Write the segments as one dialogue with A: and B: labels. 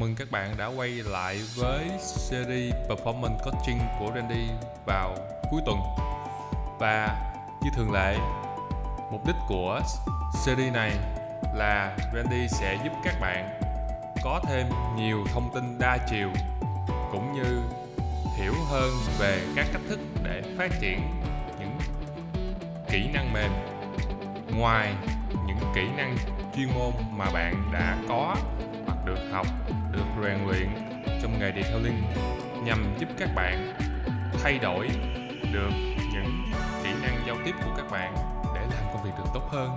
A: Chào mừng các bạn đã quay lại với series Performance Coaching của Randy vào cuối tuần. Và như thường lệ, mục đích của series này là Randy sẽ giúp các bạn có thêm nhiều thông tin đa chiều cũng như hiểu hơn về các cách thức để phát triển những kỹ năng mềm ngoài những kỹ năng chuyên môn mà bạn đã có hoặc được học, được rèn luyện trong nghề detailing nhằm giúp các bạn thay đổi được những kỹ năng giao tiếp của các bạn để làm công việc được tốt hơn,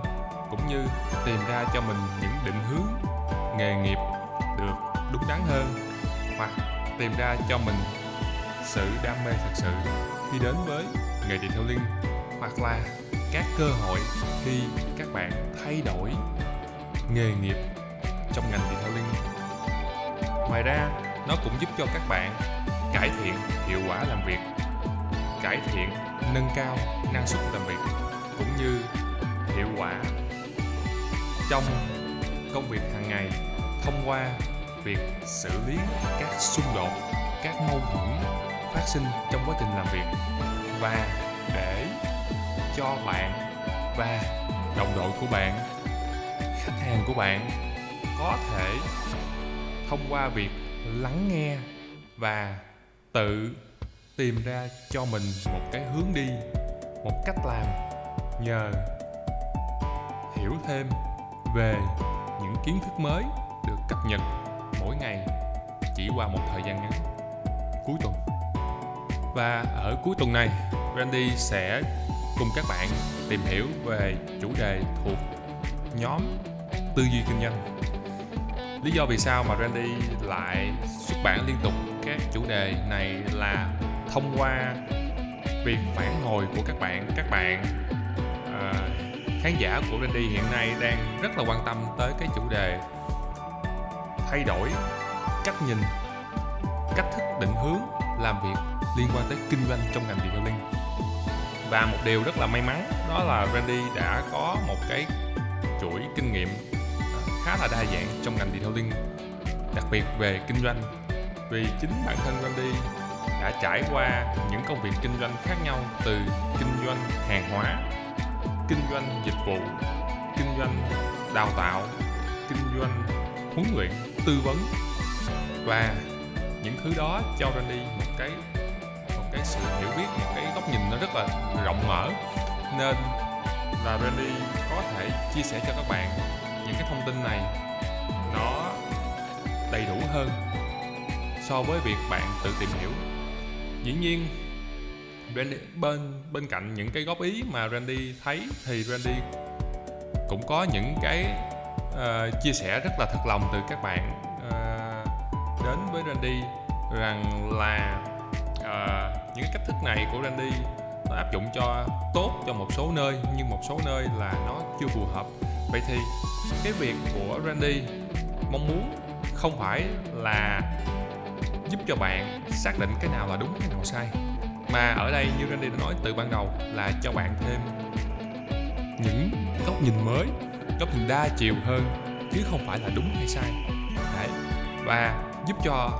A: cũng như tìm ra cho mình những định hướng nghề nghiệp được đúng đắn hơn hoặc tìm ra cho mình sự đam mê thật sự khi đến với nghề detailing hoặc là các cơ hội khi các bạn thay đổi nghề nghiệp trong ngành detailing. Ngoài ra, nó cũng giúp cho các bạn cải thiện hiệu quả làm việc, cải thiện, nâng cao năng suất làm việc, cũng như hiệu quả trong công việc hàng ngày thông qua việc xử lý các xung đột, các mâu thuẫn phát sinh trong quá trình làm việc và để cho bạn và đồng đội của bạn, khách hàng của bạn có thể thông qua việc lắng nghe và tự tìm ra cho mình một cái hướng đi, một cách làm nhờ hiểu thêm về những kiến thức mới được cập nhật mỗi ngày chỉ qua một thời gian ngắn cuối tuần. Và ở cuối tuần này, Randy sẽ cùng các bạn tìm hiểu về chủ đề thuộc nhóm tư duy kinh doanh lý do vì sao mà Randy lại xuất bản liên tục các chủ đề này là thông qua việc phản hồi của các bạn. Các bạn à, khán giả của Randy hiện nay đang rất là quan tâm tới cái chủ đề thay đổi cách nhìn cách thức định hướng làm việc liên quan tới kinh doanh trong ngành detailing. Và một điều rất là may mắn đó là Randy đã có một cái chuỗi kinh nghiệm khá là đa dạng trong ngành detailing, đặc biệt về kinh doanh. Vì chính bản thân Randy đã trải qua những công việc kinh doanh khác nhau từ kinh doanh hàng hóa, kinh doanh dịch vụ, kinh doanh đào tạo, kinh doanh huấn luyện, tư vấn. Và những thứ đó cho Randy một cái một cái sự hiểu biết, một cái góc nhìn nó rất là rộng mở. Nên là Randy có thể chia sẻ cho các bạn những cái thông tin này nó đầy đủ hơn so với việc bạn tự tìm hiểu. Dĩ nhiên Randy, bên bên cạnh những cái góp ý mà Randy thấy thì Randy cũng có những cái uh, chia sẻ rất là thật lòng từ các bạn uh, đến với Randy rằng là uh, những cái cách thức này của Randy nó áp dụng cho tốt cho một số nơi nhưng một số nơi là nó chưa phù hợp vậy thì, cái việc của Randy mong muốn không phải là giúp cho bạn xác định cái nào là đúng, cái nào sai, mà ở đây như Randy đã nói từ ban đầu là cho bạn thêm những góc nhìn mới, góc nhìn đa chiều hơn, chứ không phải là đúng hay sai Đấy. và giúp cho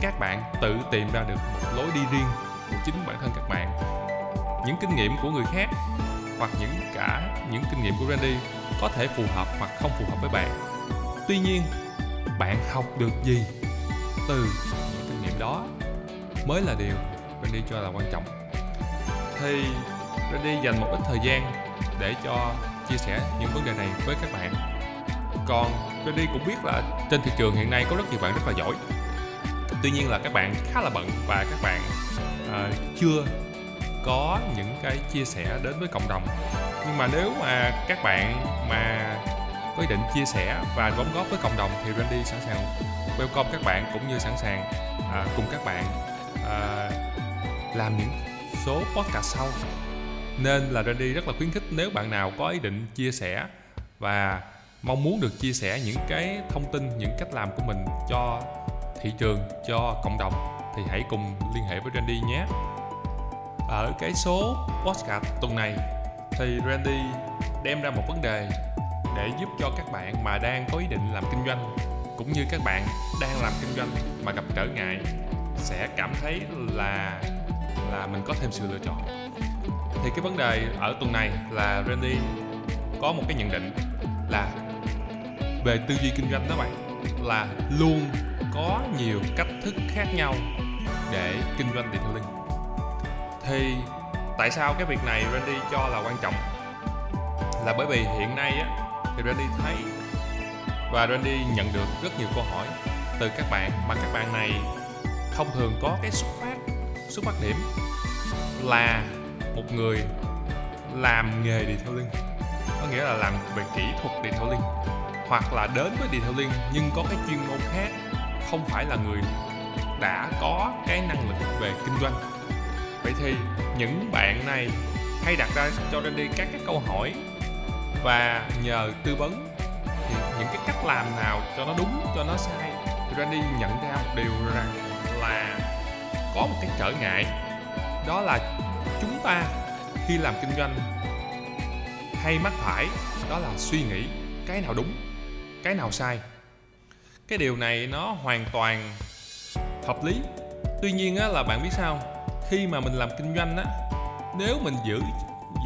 A: các bạn tự tìm ra được một lối đi riêng của chính bản thân các bạn những kinh nghiệm của người khác hoặc những cả những kinh nghiệm của Randy có thể phù hợp hoặc không phù hợp với bạn. Tuy nhiên bạn học được gì từ những kinh nghiệm đó mới là điều Randy cho là quan trọng. Thì Randy dành một ít thời gian để cho chia sẻ những vấn đề này với các bạn. Còn Randy cũng biết là trên thị trường hiện nay có rất nhiều bạn rất là giỏi. Tuy nhiên là các bạn khá là bận và các bạn uh, chưa có những cái chia sẻ đến với cộng đồng. Nhưng mà nếu mà các bạn mà có ý định chia sẻ và đóng góp với cộng đồng thì Randy sẵn sàng welcome các bạn cũng như sẵn sàng à, cùng các bạn à, làm những số podcast sau. Nên là Randy rất là khuyến khích nếu bạn nào có ý định chia sẻ và mong muốn được chia sẻ những cái thông tin những cách làm của mình cho thị trường cho cộng đồng thì hãy cùng liên hệ với Randy nhé ở cái số podcast tuần này. Thì Randy đem ra một vấn đề để giúp cho các bạn mà đang có ý định làm kinh doanh, cũng như các bạn đang làm kinh doanh mà gặp trở ngại, sẽ cảm thấy là là mình có thêm sự lựa chọn. Thì cái vấn đề ở tuần này là Randy có một cái nhận định là về tư duy kinh doanh đó bạn, là luôn có nhiều cách thức khác nhau để kinh doanh detailing thì tại sao cái việc này Randy cho là quan trọng? Là bởi vì hiện nay á, thì Randy thấy và Randy nhận được rất nhiều câu hỏi từ các bạn mà các bạn này thông thường có cái xuất phát xuất phát điểm là một người làm nghề đi theo linh có nghĩa là làm về kỹ thuật đi theo linh hoặc là đến với detailing nhưng có cái chuyên môn khác, không phải là người đã có cái năng lực về kinh doanh vậy thì những bạn này hay đặt ra cho Randy các cái câu hỏi và nhờ tư vấn thì những cái cách làm nào cho nó đúng cho nó sai thì Randy nhận ra một điều rằng là có một cái trở ngại. Đó là chúng ta khi làm kinh doanh hay mắc phải đó là suy nghĩ cái nào đúng cái nào sai. Cái điều này nó hoàn toàn hợp lý. Tuy nhiên á, là bạn biết sao khi mà mình làm kinh doanh á nếu mình giữ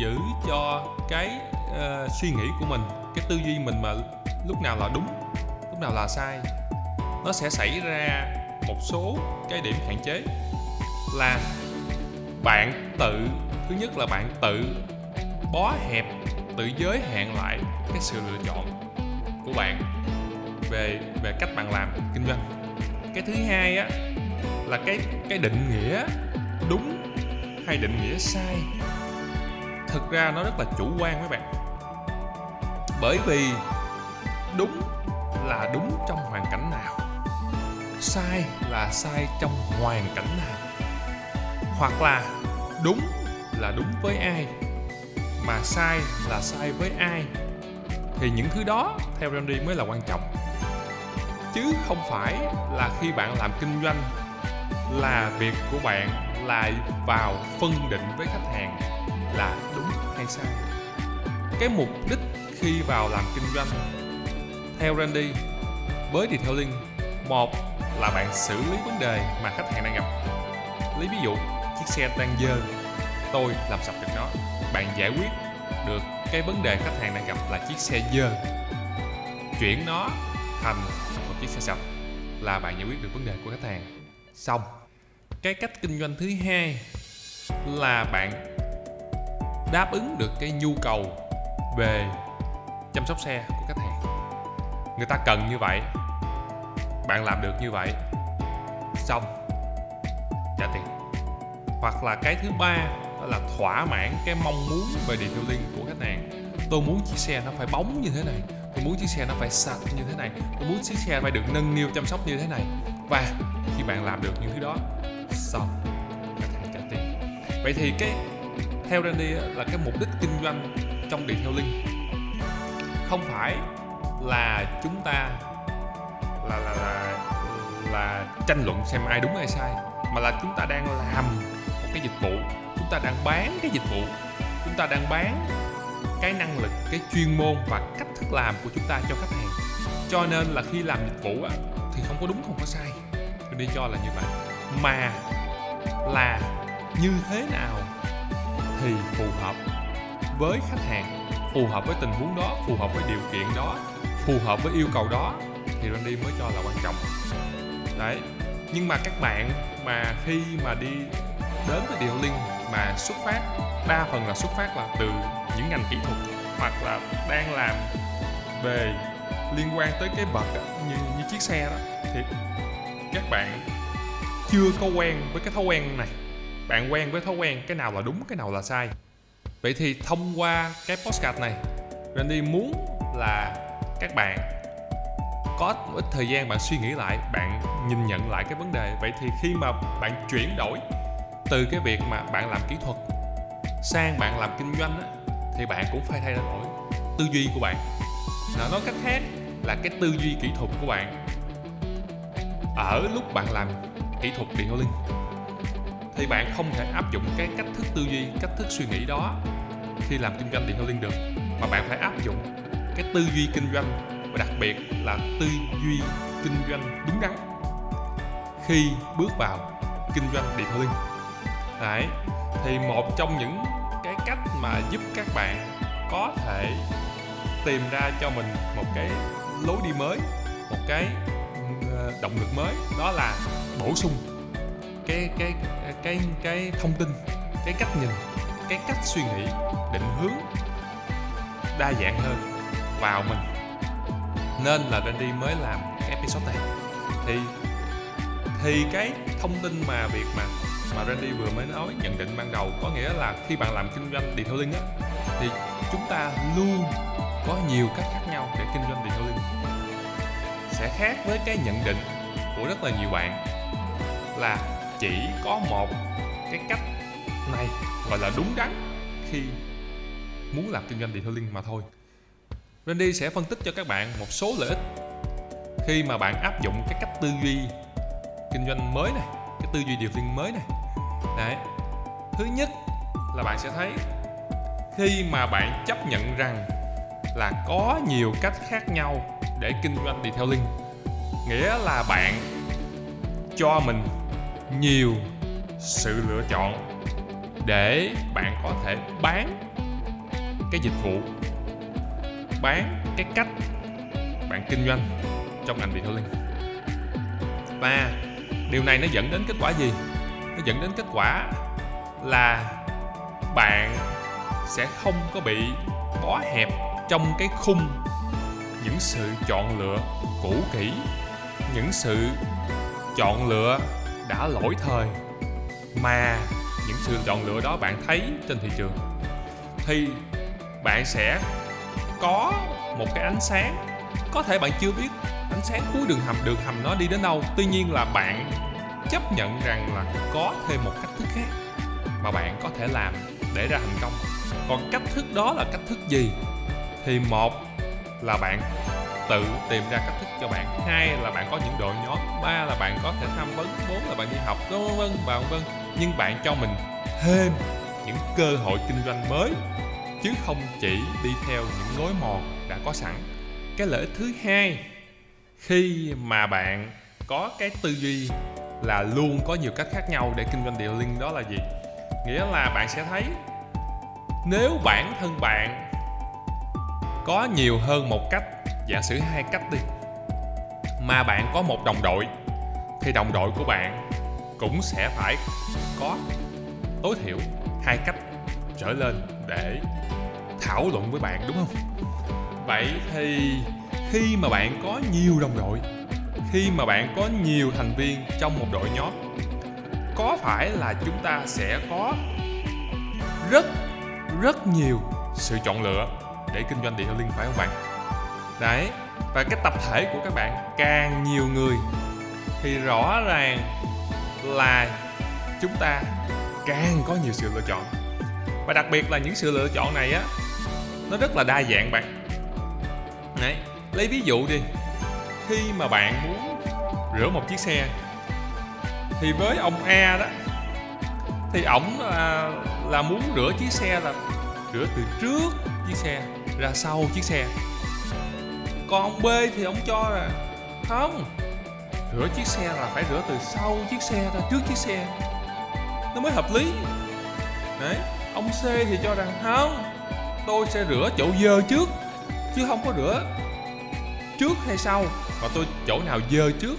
A: giữ cho cái uh, suy nghĩ của mình cái tư duy mình mà lúc nào là đúng lúc nào là sai nó sẽ xảy ra một số cái điểm hạn chế. Là bạn tự thứ nhất là bạn tự bó hẹp tự giới hạn lại cái sự lựa chọn của bạn về về cách bạn làm kinh doanh. Cái thứ hai á là cái cái định nghĩa hay định nghĩa sai. Thực ra nó rất là chủ quan các bạn. Bởi vì đúng là đúng trong hoàn cảnh nào, sai là sai trong hoàn cảnh nào, hoặc là đúng là đúng với ai, mà sai là sai với ai, thì những thứ đó theo Randy mới là quan trọng. Chứ không phải là khi bạn làm kinh doanh là việc của bạn là vào phân định với khách hàng là đúng hay sai. Cái mục đích khi vào làm kinh doanh, theo Randy, với detailing, một là bạn xử lý vấn đề mà khách hàng đang gặp. Lấy ví dụ, chiếc xe đang dơ, tôi làm sạch được nó. Bạn giải quyết được cái vấn đề khách hàng đang gặp là chiếc xe dơ. Chuyển nó thành một chiếc xe sạch là bạn giải quyết được vấn đề của khách hàng. Xong cái cách kinh doanh thứ hai là bạn đáp ứng được cái nhu cầu về chăm sóc xe của khách hàng. Người ta cần như vậy, bạn làm được như vậy, xong, trả tiền. Hoặc là cái thứ ba, đó là thỏa mãn cái mong muốn về detailing của khách hàng. Tôi muốn chiếc xe nó phải bóng như thế này, tôi muốn chiếc xe nó phải sạch như thế này, tôi muốn chiếc xe phải được nâng niu chăm sóc như thế này. Và khi bạn làm được những thứ đó sau khách hàng trả tiền. Vậy thì cái theo Randy là cái mục đích kinh doanh trong detailing không phải là chúng ta là là là là tranh luận xem ai đúng ai sai mà là chúng ta đang làm một cái dịch vụ. Chúng ta đang bán cái dịch vụ. Chúng ta đang bán cái năng lực cái chuyên môn và cách thức làm của chúng ta cho khách hàng. Cho nên là khi làm dịch vụ á, thì không có đúng không có sai. Tôi đi cho là như vậy. Mà là như thế nào thì phù hợp với khách hàng, phù hợp với tình huống đó, phù hợp với điều kiện đó, phù hợp với yêu cầu đó thì Randy mới cho là quan trọng. Đấy, nhưng mà các bạn mà khi mà đi đến với điều liên mà xuất phát, đa phần là xuất phát là từ những ngành kỹ thuật hoặc là đang làm về liên quan tới cái vật như như chiếc xe đó, thì các bạn chưa có quen với cái thói quen này. Bạn quen với thói quen cái nào là đúng cái nào là sai? Vậy thì thông qua cái postcard này Randy muốn là các bạn có một ít thời gian bạn suy nghĩ lại bạn nhìn nhận lại cái vấn đề. Vậy thì khi mà bạn chuyển đổi từ cái việc mà bạn làm kỹ thuật sang bạn làm kinh doanh á, thì bạn cũng phải thay đổi tư duy của bạn. Nói cách khác là cái tư duy kỹ thuật của bạn ở lúc bạn làm kỹ thuật điện linh. Thì bạn không thể áp dụng cái cách thức tư duy, cách thức suy nghĩ đó khi làm kinh doanh điện linh được, mà bạn phải áp dụng cái tư duy kinh doanh và đặc biệt là tư duy kinh doanh đúng đắn khi bước vào kinh doanh điện linh. Đấy, thì một trong những cái cách mà giúp các bạn có thể tìm ra cho mình một cái lối đi mới, một cái ờ, động lực mới đó là bổ sung cái cái cái cái thông tin, cái cách nhìn, cái cách suy nghĩ, định hướng đa dạng hơn vào mình. Nên là Randy mới làm cái episode này. Thì thì cái thông tin mà việc mà mà Randy vừa mới nói nhận định ban đầu có nghĩa là khi bạn làm kinh doanh detailing á, thì chúng ta luôn có nhiều cách khác nhau để kinh doanh detailing. Sẽ khác với cái nhận định của rất là nhiều bạn là chỉ có một cái cách này gọi là đúng đắn khi muốn làm kinh doanh detailing mà thôi. Randy sẽ phân tích cho các bạn một số lợi ích khi mà bạn áp dụng cái cách tư duy kinh doanh mới này, cái tư duy điều detailing mới này. Đấy. Thứ nhất là bạn sẽ thấy khi mà bạn chấp nhận rằng là có nhiều cách khác nhau để kinh doanh detailing nghĩa là bạn cho mình nhiều sự lựa chọn để bạn có thể bán cái dịch vụ, bán cái cách bạn kinh doanh trong ngành detailing. Và điều này nó dẫn đến kết quả gì? Nó dẫn đến kết quả là bạn sẽ không có bị bó hẹp trong cái khung những sự chọn lựa cũ kỹ, những sự chọn lựa đã lỗi thời. Mà những sự chọn lựa đó bạn thấy trên thị trường, thì bạn sẽ có một cái ánh sáng. Có thể bạn chưa biết ánh sáng cuối đường hầm đường hầm nó đi đến đâu. Tuy nhiên là bạn chấp nhận rằng là có thêm một cách thức khác mà bạn có thể làm để ra thành công. Còn cách thức đó là cách thức gì? Thì một là bạn tự tìm ra cách thức cho bạn. Hai là bạn có những đội nhóm, ba là bạn có thể tham vấn, bốn là bạn đi học, vân vân và vân. Nhưng bạn cho mình thêm những cơ hội kinh doanh mới, chứ không chỉ đi theo những lối mòn đã có sẵn. Cái lợi ích thứ hai, khi mà bạn có cái tư duy là luôn có nhiều cách khác nhau để kinh doanh detailing đó là gì? Nghĩa là bạn sẽ thấy nếu bản thân bạn có nhiều hơn một cách giả sử hai cách đi. Mà bạn có một đồng đội, thì đồng đội của bạn cũng sẽ phải có tối thiểu hai cách trở lên để thảo luận với bạn, đúng không? Vậy thì khi mà bạn có nhiều đồng đội, khi mà bạn có nhiều thành viên trong một đội nhóm, có phải là chúng ta sẽ có rất rất nhiều sự chọn lựa để kinh doanh detailing phải không bạn? Đấy và cái tập thể của các bạn càng nhiều người thì rõ ràng là chúng ta càng có nhiều sự lựa chọn. Và đặc biệt là những sự lựa chọn này á nó rất là đa dạng bạn. Đấy lấy ví dụ đi. Khi mà bạn muốn rửa một chiếc xe thì với ông A đó thì ổng là, là muốn rửa chiếc xe là rửa từ trước chiếc xe ra sau chiếc xe còn ông B thì ông cho là không. Rửa chiếc xe là phải rửa từ sau chiếc xe ra trước chiếc xe. Nó mới hợp lý. Đấy, ông C thì cho rằng không. Tôi sẽ rửa chỗ dơ trước, chứ không có rửa trước hay sau. Và tôi chỗ nào dơ trước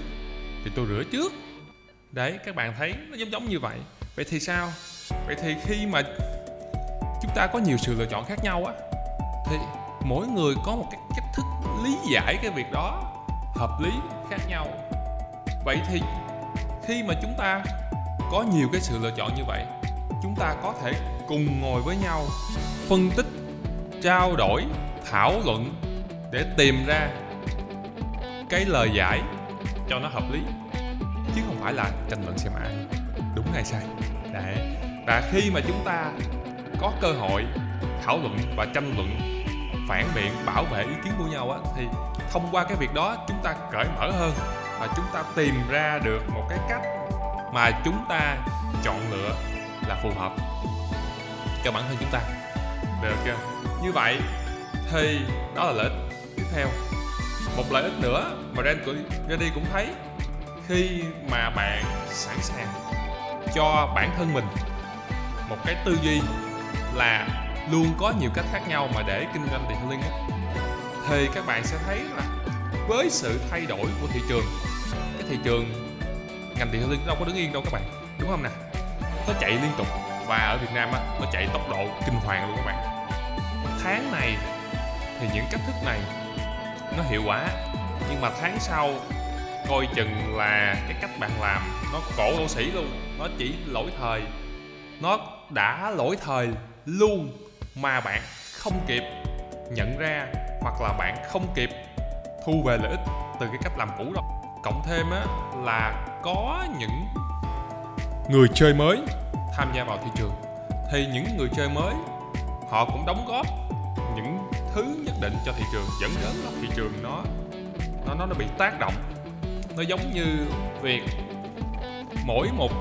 A: thì tôi rửa trước. Đấy, các bạn thấy nó giống giống như vậy. Vậy thì sao? Vậy thì khi mà chúng ta có nhiều sự lựa chọn khác nhau á, thì mỗi người có một cái cách lý giải cái việc đó, hợp lý, khác nhau. Vậy thì, khi mà chúng ta có nhiều cái sự lựa chọn như vậy, chúng ta có thể cùng ngồi với nhau, phân tích, trao đổi, thảo luận để tìm ra cái lời giải cho nó hợp lý, chứ không phải là tranh luận xem ai đúng hay sai. Đấy. Và khi mà chúng ta có cơ hội thảo luận và tranh luận phản biện, bảo vệ ý kiến của nhau á, thì thông qua cái việc đó chúng ta cởi mở hơn và chúng ta tìm ra được một cái cách mà chúng ta chọn lựa là phù hợp cho bản thân chúng ta. Được chưa? Như vậy thì đó là lợi ích tiếp theo. Một lợi ích nữa mà Randy cũng thấy khi mà bạn sẵn sàng cho bản thân mình một cái tư duy là luôn có nhiều cách khác nhau mà để kinh doanh detailing thì các bạn sẽ thấy là với sự thay đổi của thị trường, cái thị trường ngành detailing đâu có đứng yên đâu các bạn, đúng không nè? Nó chạy liên tục và ở Việt Nam á, nó chạy tốc độ kinh hoàng luôn các bạn. Tháng này thì những cách thức này nó hiệu quả, nhưng mà tháng sau coi chừng là cái cách bạn làm nó cổ lỗ sĩ luôn, nó chỉ lỗi thời, nó đã lỗi thời luôn mà bạn không kịp nhận ra hoặc là bạn không kịp thu về lợi ích từ cái cách làm cũ đâu. Cộng thêm á, là có những người chơi mới tham gia vào thị trường. Thì những người chơi mới, họ cũng đóng góp những thứ nhất định cho thị trường, dẫn đến là thị trường nó nó nó bị tác động. Nó giống như việc mỗi một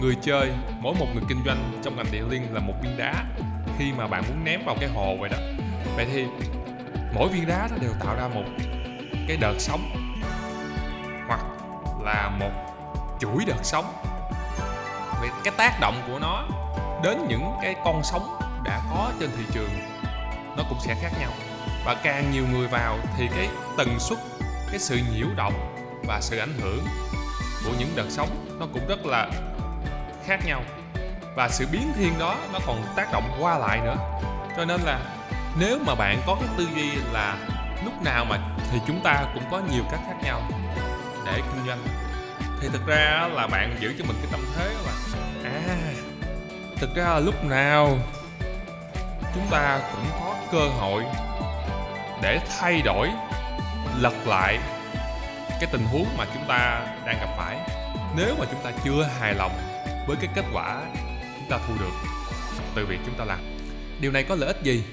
A: người chơi, mỗi một người kinh doanh trong ngành điện liên là một viên đá khi mà bạn muốn ném vào cái hồ vậy đó. Vậy thì mỗi viên đá nó đều tạo ra một cái đợt sóng, hoặc là một chuỗi đợt sóng. Về cái tác động của nó đến những cái con sống đã có trên thị trường, nó cũng sẽ khác nhau. Và càng nhiều người vào thì cái tần suất, cái sự nhiễu động và sự ảnh hưởng của những đợt sóng nó cũng rất là khác nhau và sự biến thiên đó nó còn tác động qua lại nữa. Cho nên là nếu mà bạn có cái tư duy là lúc nào mà thì chúng ta cũng có nhiều cách khác nhau để kinh doanh. Thì thực ra là bạn giữ cho mình cái tâm thế là à thực ra là lúc nào chúng ta cũng có cơ hội để thay đổi lật lại cái tình huống mà chúng ta đang gặp phải. Nếu mà chúng ta chưa hài lòng với cái kết quả ta thu được từ việc chúng ta làm. Điều này có lợi ích gì?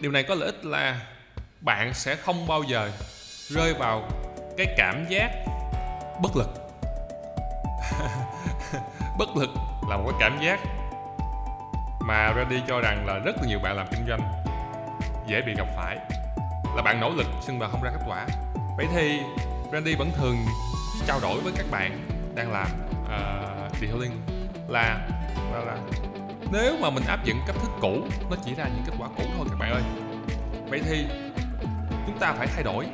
A: Điều này có lợi ích là bạn sẽ không bao giờ rơi vào cái cảm giác bất lực. Bất lực là một cái cảm giác mà Randy cho rằng là rất là nhiều bạn làm kinh doanh dễ bị gặp phải là bạn nỗ lực nhưng mà không ra kết quả. Vậy thì Randy vẫn thường trao đổi với các bạn đang làm uh, detailing là, là là nếu mà mình áp dụng cách thức cũ nó chỉ ra những kết quả cũ thôi các bạn ơi. Vậy thì chúng ta phải thay đổi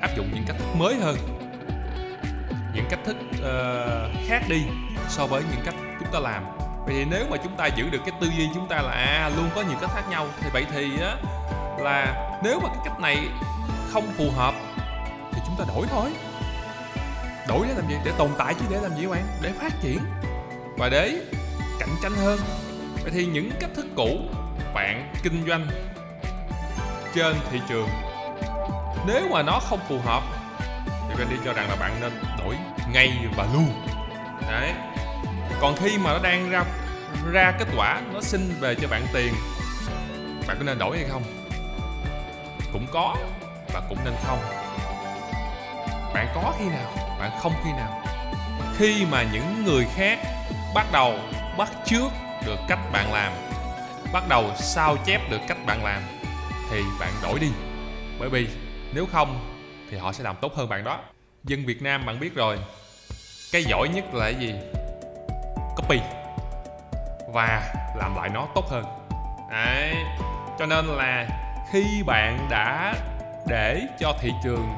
A: áp dụng những cách thức mới hơn. Những cách thức uh, khác đi so với những cách chúng ta làm. Vậy thì nếu mà chúng ta giữ được cái tư duy chúng ta là à luôn có nhiều cách khác nhau thì vậy thì á là nếu mà cái cách này không phù hợp thì chúng ta đổi thôi. Đổi để làm gì? Để tồn tại chứ để làm gì các bạn? Để phát triển. Và để cạnh tranh hơn. Vậy thì những cách thức cũ, bạn kinh doanh trên thị trường, nếu mà nó không phù hợp thì Randy cho rằng là bạn nên đổi ngay và luôn. Đấy. Còn khi mà nó đang ra ra kết quả, nó xin về cho bạn tiền, bạn có nên đổi hay không? Cũng có và cũng nên không. Bạn có khi nào, bạn không khi nào. Khi mà những người khác bắt đầu bắt trước được cách bạn làm, bắt đầu sao chép được cách bạn làm thì bạn đổi đi. Bởi vì nếu không thì họ sẽ làm tốt hơn bạn đó. Dân việt nam bạn biết rồi, cái giỏi nhất là cái gì? Copy và làm lại nó tốt hơn. Đấy, cho nên là khi bạn đã để cho thị trường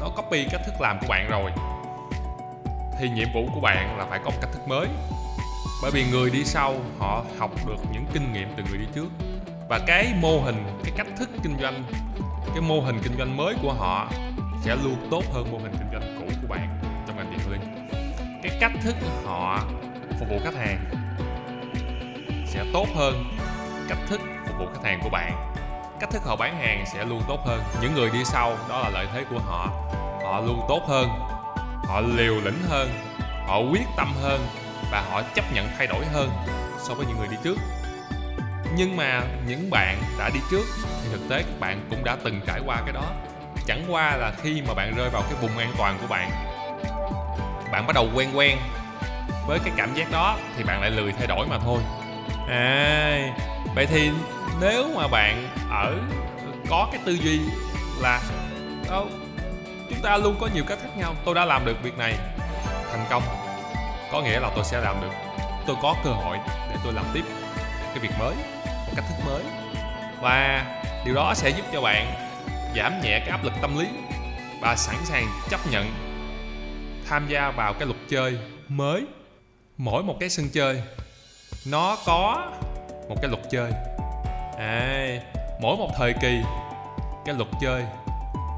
A: nó copy cách thức làm của bạn rồi thì nhiệm vụ của bạn là phải có một cách thức mới bởi vì người đi sau, họ học được những kinh nghiệm từ người đi trước. Và cái mô hình, cái cách thức kinh doanh, cái mô hình kinh doanh mới của họ sẽ luôn tốt hơn mô hình kinh doanh cũ của bạn trong ngành điện linh cái cách thức họ phục vụ khách hàng sẽ tốt hơn cách thức phục vụ khách hàng của bạn. Cách thức họ bán hàng sẽ luôn tốt hơn. Những người đi sau, đó là lợi thế của họ. Họ luôn tốt hơn, họ liều lĩnh hơn, họ quyết tâm hơn và họ chấp nhận thay đổi hơn so với những người đi trước. Nhưng mà những bạn đã đi trước thì thực tế các bạn cũng đã từng trải qua cái đó. Chẳng qua là khi mà bạn rơi vào cái vùng an toàn của bạn bạn bắt đầu quen quen với cái cảm giác đó thì bạn lại lười thay đổi mà thôi. À vậy thì nếu mà bạn ở có cái tư duy là oh, chúng ta luôn có nhiều cách khác nhau tôi đã làm được việc này thành công có nghĩa là tôi sẽ làm được. Tôi có cơ hội để tôi làm tiếp cái việc mới một cách thức mới. Và điều đó sẽ giúp cho bạn giảm nhẹ cái áp lực tâm lý và sẵn sàng chấp nhận tham gia vào cái luật chơi mới. Mỗi một cái sân chơi nó có một cái luật chơi. À, mỗi một thời kỳ cái luật chơi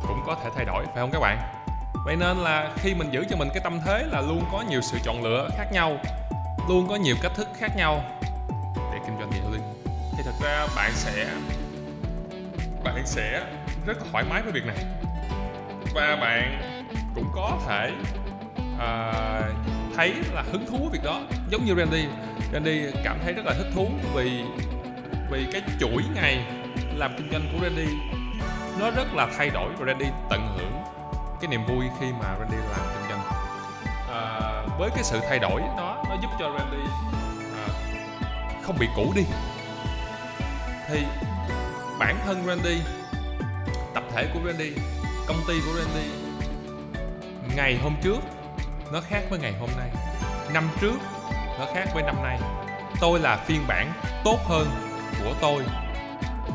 A: cũng có thể thay đổi phải không các bạn? Vậy nên là khi mình giữ cho mình cái tâm thế là luôn có nhiều sự chọn lựa khác nhau luôn có nhiều cách thức khác nhau. Để kinh doanh địa linh thì thật ra bạn sẽ bạn sẽ rất là thoải mái với việc này. Và bạn cũng có thể uh, thấy là hứng thú với việc đó. Giống như Randy. Randy cảm thấy rất là thích thú vì vì cái chuỗi ngày làm kinh doanh của Randy. Nó rất là thay đổi và Randy tận hưởng cái niềm vui khi mà Randy làm kinh doanh. À, với cái sự thay đổi đó nó giúp cho Randy à, không bị cũ đi. Thì bản thân Randy tập thể của Randy công ty của Randy ngày hôm trước nó khác với ngày hôm nay. Năm trước nó khác với năm nay. Tôi là phiên bản tốt hơn của tôi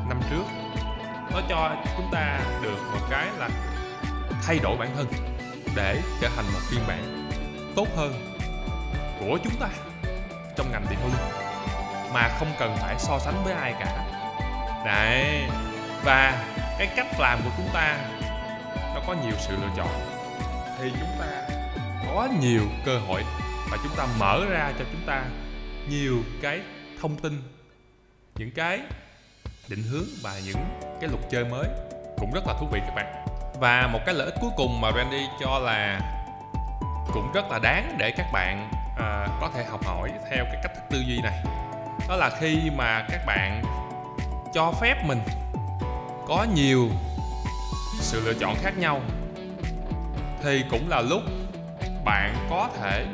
A: năm trước. Nó cho chúng ta được một cái là thay đổi bản thân để trở thành một phiên bản tốt hơn của chúng ta trong ngành điện linh mà không cần phải so sánh với ai cả. Đấy, và cái cách làm của chúng ta nó có nhiều sự lựa chọn. Thì chúng ta có nhiều cơ hội và chúng ta mở ra cho chúng ta nhiều cái thông tin, những cái định hướng và những cái luật chơi mới. Cũng rất là thú vị các bạn và một cái lợi ích cuối cùng mà Randy cho là cũng rất là đáng để các bạn à, có thể học hỏi theo cái cách thức tư duy này. Đó là khi mà các bạn cho phép mình có nhiều sự lựa chọn khác nhau thì cũng là lúc bạn có thể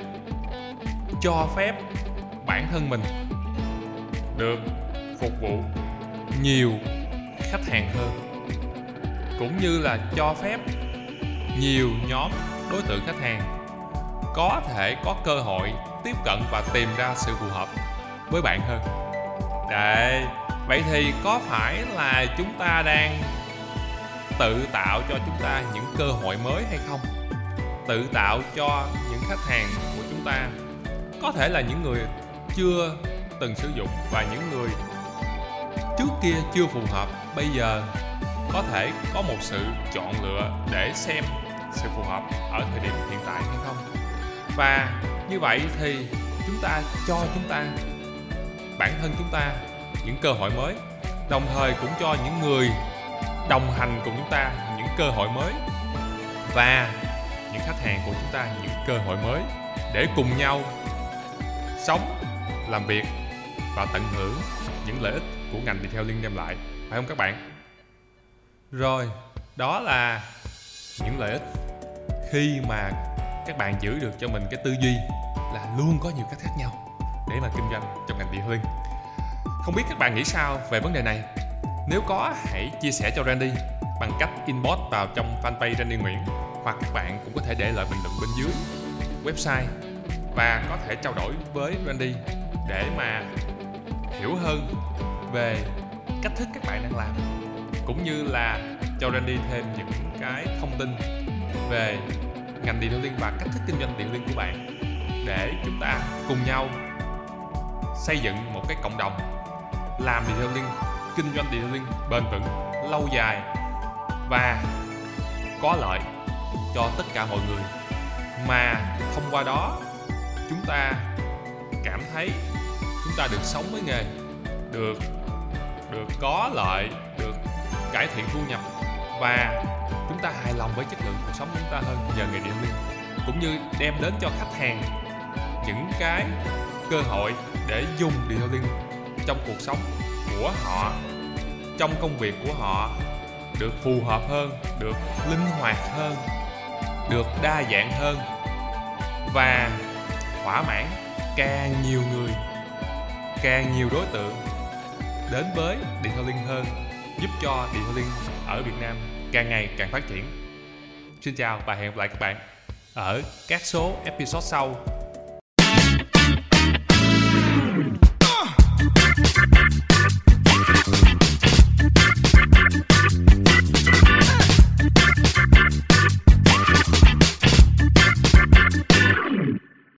A: cho phép bản thân mình được phục vụ nhiều khách hàng hơn cũng như là cho phép nhiều nhóm đối tượng khách hàng có thể có cơ hội tiếp cận và tìm ra sự phù hợp với bạn hơn. Đấy, vậy thì có phải là chúng ta đang tự tạo cho chúng ta những cơ hội mới hay không? Tự tạo cho những khách hàng của chúng ta, có thể là những người chưa từng sử dụng và những người trước kia chưa phù hợp, bây giờ có thể có một sự chọn lựa để xem sự phù hợp ở thời điểm hiện tại hay không. Và như vậy thì chúng ta cho chúng ta, bản thân chúng ta, những cơ hội mới. Đồng thời cũng cho những người đồng hành cùng chúng ta những cơ hội mới. Và những khách hàng của chúng ta những cơ hội mới để cùng nhau sống, làm việc và tận hưởng những lợi ích của ngành detailing đem lại. Phải không các bạn? Rồi, đó là những lợi ích khi mà các bạn giữ được cho mình cái tư duy là luôn có nhiều cách khác nhau để mà kinh doanh trong ngành địa detailing không biết các bạn nghĩ sao về vấn đề này? Nếu có, hãy chia sẻ cho Randy bằng cách inbox vào trong fanpage Randy Nguyễn, hoặc các bạn cũng có thể để lại bình luận bên dưới website và có thể trao đổi với Randy để mà hiểu hơn về cách thức các bạn đang làm cũng như là cho Randy thêm những cái thông tin về ngành điện liên và cách thức kinh doanh điện liên của bạn để chúng ta cùng nhau xây dựng một cái cộng đồng làm điện liên, kinh doanh điện liên bền vững, lâu dài và có lợi cho tất cả mọi người. Mà thông qua đó, chúng ta cảm thấy chúng ta được sống với nghề, được được có lợi, được cải thiện thu nhập và chúng ta hài lòng với chất lượng cuộc sống chúng ta hơn nhờ nghề điện liên cũng như đem đến cho khách hàng những cái cơ hội để dùng điện liên trong cuộc sống của họ, trong công việc của họ, được phù hợp hơn, được linh hoạt hơn, được đa dạng hơn và thỏa mãn càng nhiều người, càng nhiều đối tượng đến với điện thoại linh hơn giúp cho điện thoại linh ở Việt Nam càng ngày càng phát triển. Xin chào và hẹn gặp lại các bạn ở các số episode sau.